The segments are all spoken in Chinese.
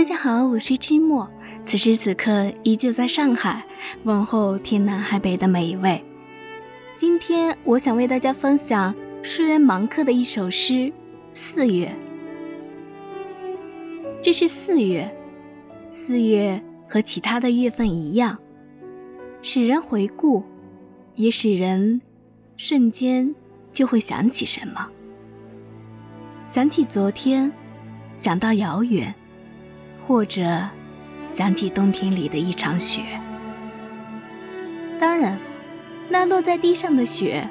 大家好，我是知墨，此时此刻依旧在上海，问候天南海北的每一位。今天我想为大家分享诗人芒克的一首诗《四月》。这是四月，四月和其他的月份一样，使人回顾，也使人瞬间就会想起什么，想起昨天，想到遥远。或者想起冬天里的一场雪，当然，那落在地上的雪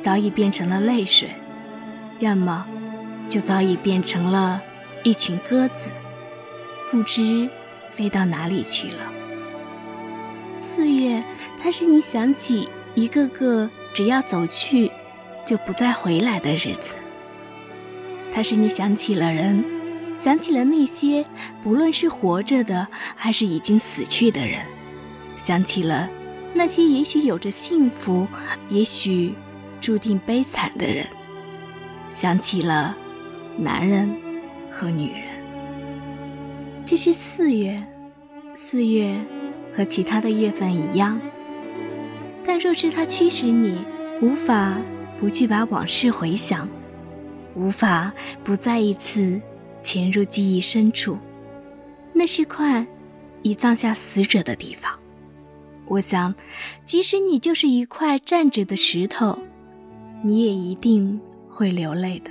早已变成了泪水，要么就早已变成了一群鸽子，不知飞到哪里去了。四月，它是你想起一个个只要走去就不再回来的日子，它是你想起了人。想起了那些不论是活着的还是已经死去的人，想起了那些也许有着幸福，也许注定悲惨的人，想起了男人和女人。这是四月，四月和其他的月份一样，但若是它驱使你无法不去把往事回想，无法不再一次。潜入记忆深处，那是块已葬下死者的地方。我想，即使你就是一块站着的石头，你也一定会流泪的。